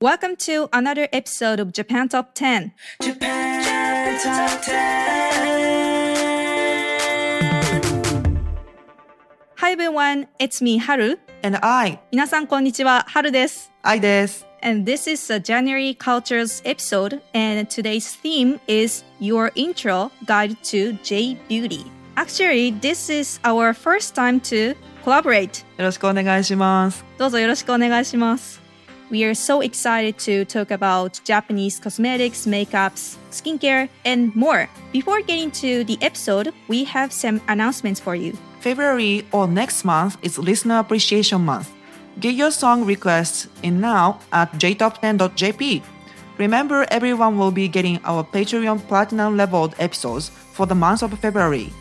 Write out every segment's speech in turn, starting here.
Welcome to another episode of Japan Top 10. Japan Top 10. Hi everyone, it's me, Haru. And I, 皆さんこんにちは、Haru です。 I です。 And this is a January Cultures episode, and today's theme is Your Intro Guide to J Beauty. Actually, this is our first time to collaborate. よろしくお願いします。どうぞよろしくお願いします。 We are so excited to talk about Japanese cosmetics, makeups, skincare, and more. Before getting to the episode, we have some announcements for you. February or next month is Listener Appreciation Month. Get your song requests in now at jtop10.jp. Remember, everyone will be getting our Patreon Platinum leveled episodes for the month of February.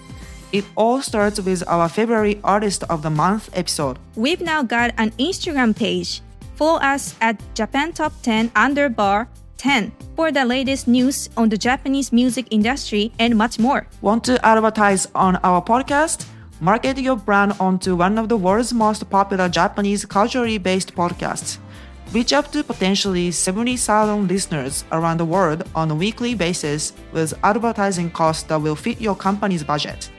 It all starts with our February Artist of the Month episode. We've now got an Instagram page. Follow us at Japan Top 10 underbar 10 for the latest news on the Japanese music industry and much more. Want to advertise on our podcast? Market your brand onto one of the world's most popular Japanese culturally based podcasts. Reach up to potentially 70,000 listeners around the world on a weekly basis with advertising costs that will fit your company's budget.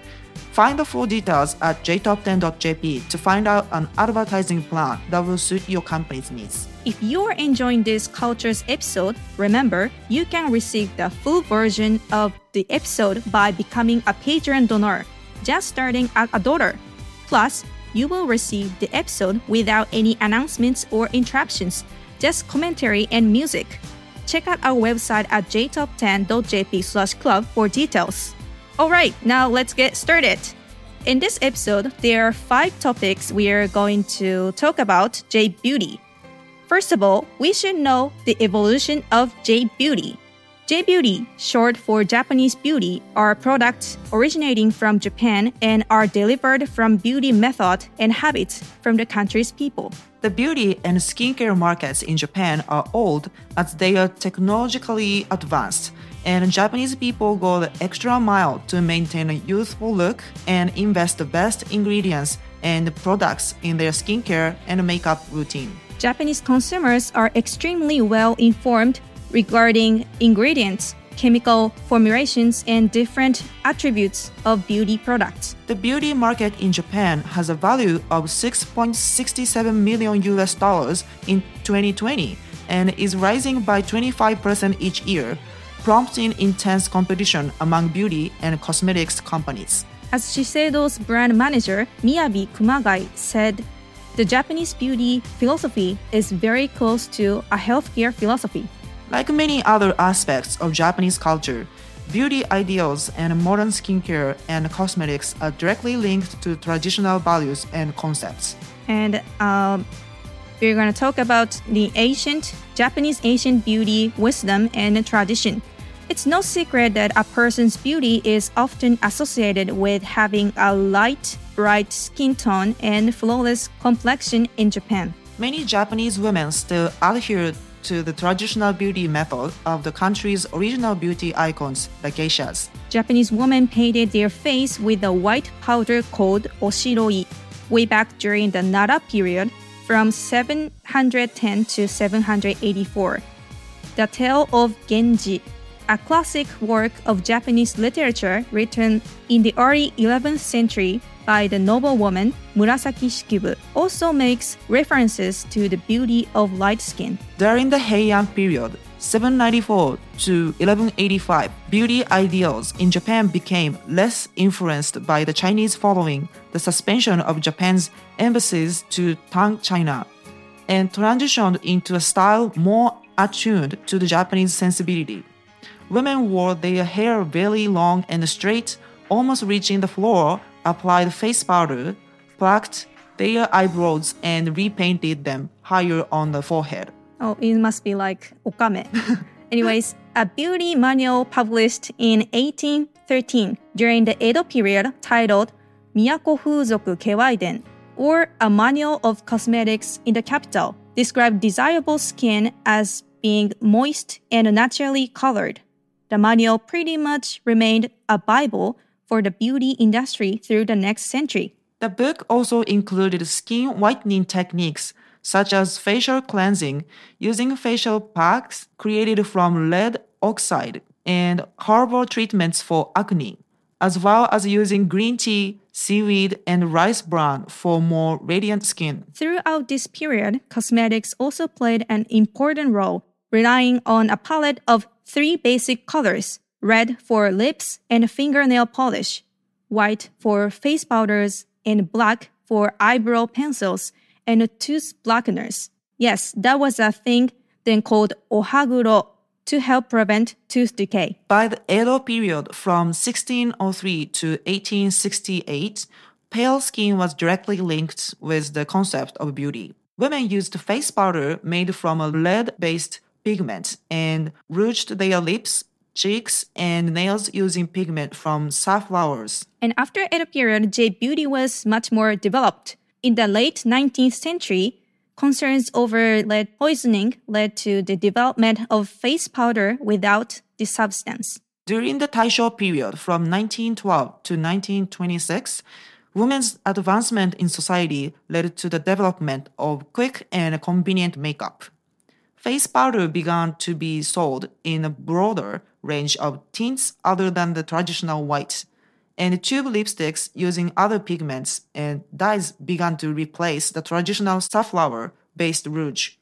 Find the full details at jtop10.jp to find out an advertising plan that will suit your company's needs. If you're enjoying this Cultures episode, remember you can receive the full version of the episode by becoming a Patreon donor, just starting at a dollar. Plus, you will receive the episode without any announcements or interruptions, just commentary and music. Check out our website at jtop10.jp slash club for details. Alright, now let's get started. In this episode, there are five topics we are going to talk about J Beauty. First of all, we should know the evolution of J Beauty. J Beauty, short for Japanese beauty, are products originating from Japan and are delivered from beauty method and habits from the country's people. The beauty and skincare markets in Japan are old as they are technologically advanced, and Japanese people go the extra mile to maintain a youthful look and invest the best ingredients and products in their skincare and makeup routine. Japanese consumers are extremely well informed regarding ingredients, chemical formulations, and different attributes of beauty products. The beauty market in Japan has a value of 6.67 million US dollars in 2020 and is rising by 25% each year, prompting intense competition among beauty and cosmetics companies. As Shiseido's brand manager, Miyabi Kumagai, said, the Japanese beauty philosophy is very close to a healthcare philosophy. Like many other aspects of Japanese culture, beauty ideals and modern skincare and cosmetics are directly linked to traditional values and concepts. And um, we're going to talk about the ancient Japanese ancient beauty wisdom and tradition. It's no secret that a person's beauty is often associated with having a light, bright skin tone and flawless complexion in Japan. Many Japanese women still adhere to the traditional beauty method of the country's original beauty icons, the geishas. Japanese women painted their face with a white powder called oshiroi way back during the Nara period from 710 to 784. The Tale of Genji, a classic work of Japanese literature written in the early 11th century, by the noblewoman Murasaki Shikibu also makes references to the beauty of light skin. During the Heian period, 794 to 1185, beauty ideals in Japan became less influenced by the Chinese following the suspension of Japan's embassies to Tang China and transitioned into a style more attuned to the Japanese sensibility. Women wore their hair very long and straight, almost reaching the floor, applied face powder, plucked their eyebrows, and repainted them higher on the forehead. Oh, it must be like okame. Anyways, a beauty manual published in 1813 during the Edo period titled Miyako Fuzoku Kewaiden, or a manual of cosmetics in the capital, described desirable skin as being moist and naturally colored. The manual pretty much remained a Bible for the beauty industry through the next century. The book also included skin whitening techniques such as facial cleansing using facial packs created from lead oxide and herbal treatments for acne, as well as using green tea, seaweed, and rice bran for more radiant skin. Throughout this period, cosmetics also played an important role, relying on a palette of three basic colors red for lips and fingernail polish, white for face powders, and black for eyebrow pencils and tooth blackeners. Yes, that was a thing then called ohaguro to help prevent tooth decay. By the Edo period from 1603 to 1868, pale skin was directly linked with the concept of beauty. Women used face powder made from a lead based pigment and rouged their lips, cheeks, and nails using pigment from safflowers. And after Edo period, J beauty was much more developed. In the late 19th century, concerns over lead poisoning led to the development of face powder without the substance. During the Taisho period from 1912 to 1926, women's advancement in society led to the development of quick and convenient makeup. Face powder began to be sold in a broader range of tints other than the traditional white, and tube lipsticks using other pigments and dyes began to replace the traditional safflower based rouge.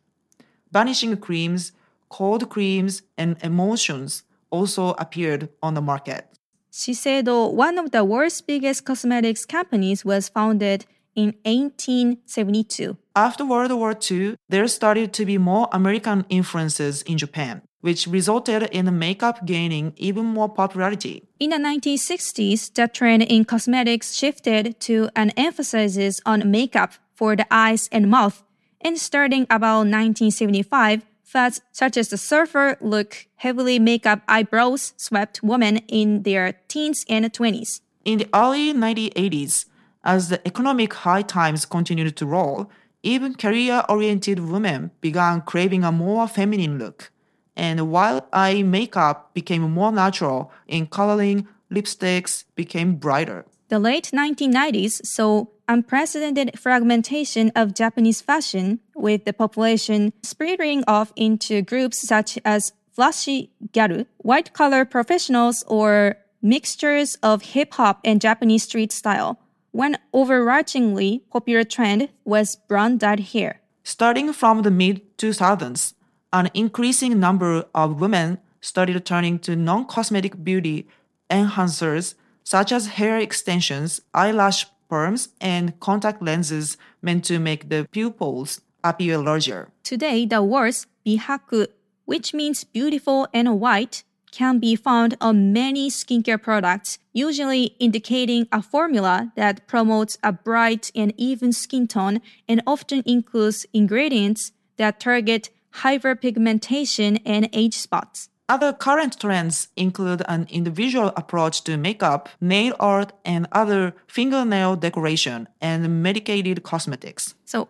Vanishing creams, cold creams, and emulsions also appeared on the market. Shiseido, one of the world's biggest cosmetics companies, was founded in 1872. After World War II, there started to be more American influences in Japan, which resulted in makeup gaining even more popularity. In the 1960s, the trend in cosmetics shifted to an emphasis on makeup for the eyes and mouth, and starting about 1975, fads such as the surfer look, heavily makeup eyebrows swept women in their teens and 20s. In the early 1980s, as the economic high times continued to roll, even career oriented women began craving a more feminine look. And while eye makeup became more natural in coloring, lipsticks became brighter. The late 1990s saw unprecedented fragmentation of Japanese fashion, with the population splitting off into groups such as flashy gyaru, white collar professionals, or mixtures of hip hop and Japanese street style. One overarchingly popular trend was brown dyed hair. Starting from the mid 2000s, an increasing number of women started turning to non cosmetic beauty enhancers such as hair extensions, eyelash perms, and contact lenses meant to make the pupils appear larger. Today, the words bihaku, which means beautiful and white, can be found on many skincare products, usually indicating a formula that promotes a bright and even skin tone and often includes ingredients that target hyperpigmentation and age spots. Other current trends include an individual approach to makeup, nail art, and other fingernail decoration and medicated cosmetics. So,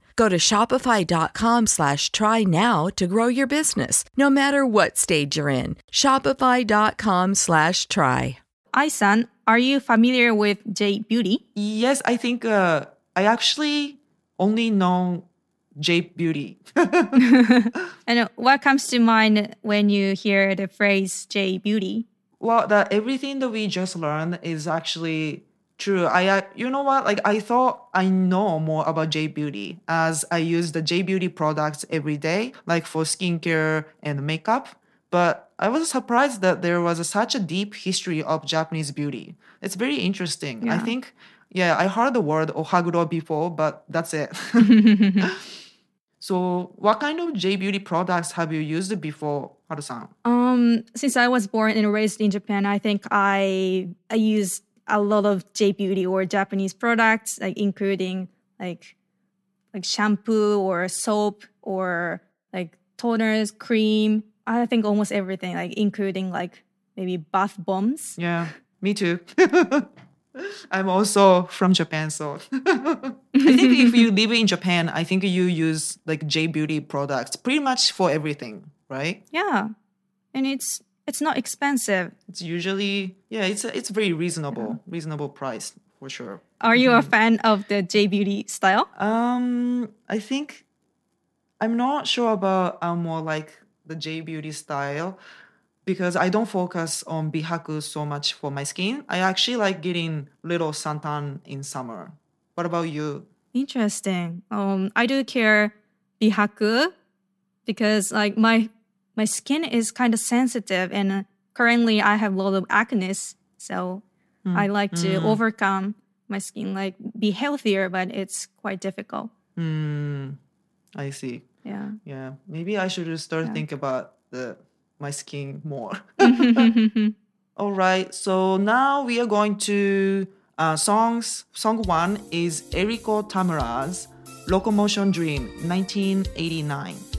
Go to shopify.com slash try now to grow your business, no matter what stage you're in. Shopify.com slash try. Ai-san, are you familiar with J Beauty? Yes, I think uh, I actually only know J Beauty. And what comes to mind when you hear the phrase J Beauty? well, that everything that we just learned is actually true. I, uh, you know what? Like I thought I know more about J Beauty as I use the J Beauty products every day, like for skincare and makeup. But I was surprised that there was such a deep history of Japanese beauty. It's very interesting. I think, yeah, I heard the word ohaguro before, but that's it. so, what kind of J Beauty products have you used before, Haru-san? Um, since I was born and raised in Japan, I think I I use a lot of J Beauty or Japanese products, like including like like shampoo or soap or like toners, cream. I think almost everything, like including like maybe bath bombs. Yeah, me too. I'm also from Japan, so I think if you live in Japan, I think you use like J Beauty products pretty much for everything, right? Yeah, and it's it's not expensive. It's usually yeah, it's it's very reasonable, reasonable price for sure. Are you a fan of the J Beauty style? Um, I think I'm not sure about uh, more like the J Beauty style because I don't focus on bihaku so much for my skin. I actually like getting little santan in summer. What about you? Interesting. Um, I do care bihaku because like my my skin is kind of sensitive and uh, currently I have a lot of acne. So I like to overcome my skin, like be healthier, but it's quite difficult. Hmm, I see. Yeah. Yeah, maybe I should start think about the my skin more. All right, so now we are going to uh, songs. Song one is Eriko Tamura's "Locomotion Dream" 1989.「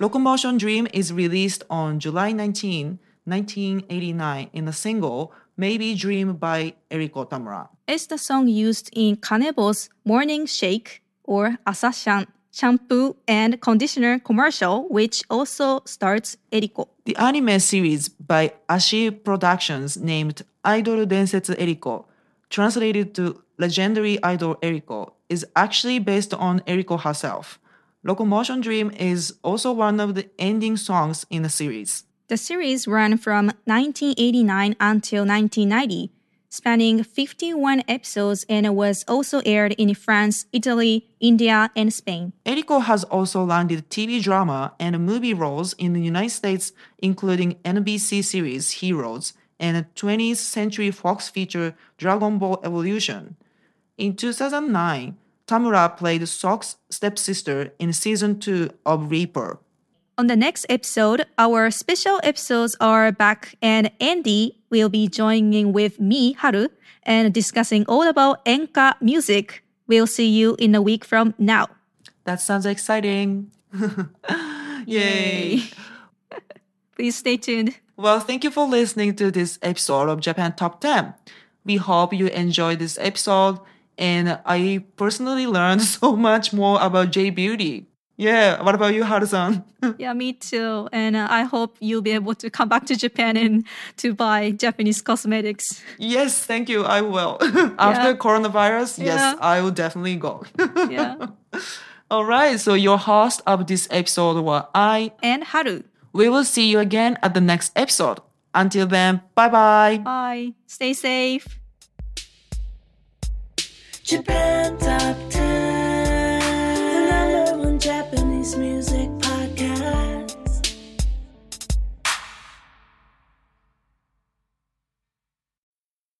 Locomotion Dream is released on July 19, 1989 in the single Maybe Dream by Eriko Tamura. It's the song used in Kanebo's Morning Shake or Asashan shampoo and conditioner commercial, which also starts Eriko. The anime series by Ashi Productions named Idol Densetsu Eriko, translated to Legendary Idol Eriko, is actually based on Eriko herself. Locomotion Dream is also one of the ending songs in the series. The series ran from 1989 until 1990, spanning 51 episodes and was also aired in France, Italy, India, and Spain. Eriko has also landed TV drama and movie roles in the United States, including NBC series Heroes and 20th Century Fox feature Dragon Ball Evolution. In 2009, Tamura played Sock's stepsister in season 2 of Reaper. On the next episode, our special episodes are back, and Andy will be joining with me, Haru, and discussing all about Enka music. We'll see you in a week from now. That sounds exciting. Yay. Please stay tuned. Well, thank you for listening to this episode of Japan Top 10. We hope you enjoyed this episode, and I personally learned so much more about J Beauty. Yeah, what about you, Haru-san? Yeah, me too. And uh, I hope you'll be able to come back to Japan and to buy Japanese cosmetics. yes, thank you. I will. After Yeah. coronavirus, yes, Yeah. I will definitely go. Yeah. All right, so your host of this episode was I. and Haru. We will see you again at the next episode. Until then, bye bye. Bye. Stay safe. Japan Top 10, the number one Japanese music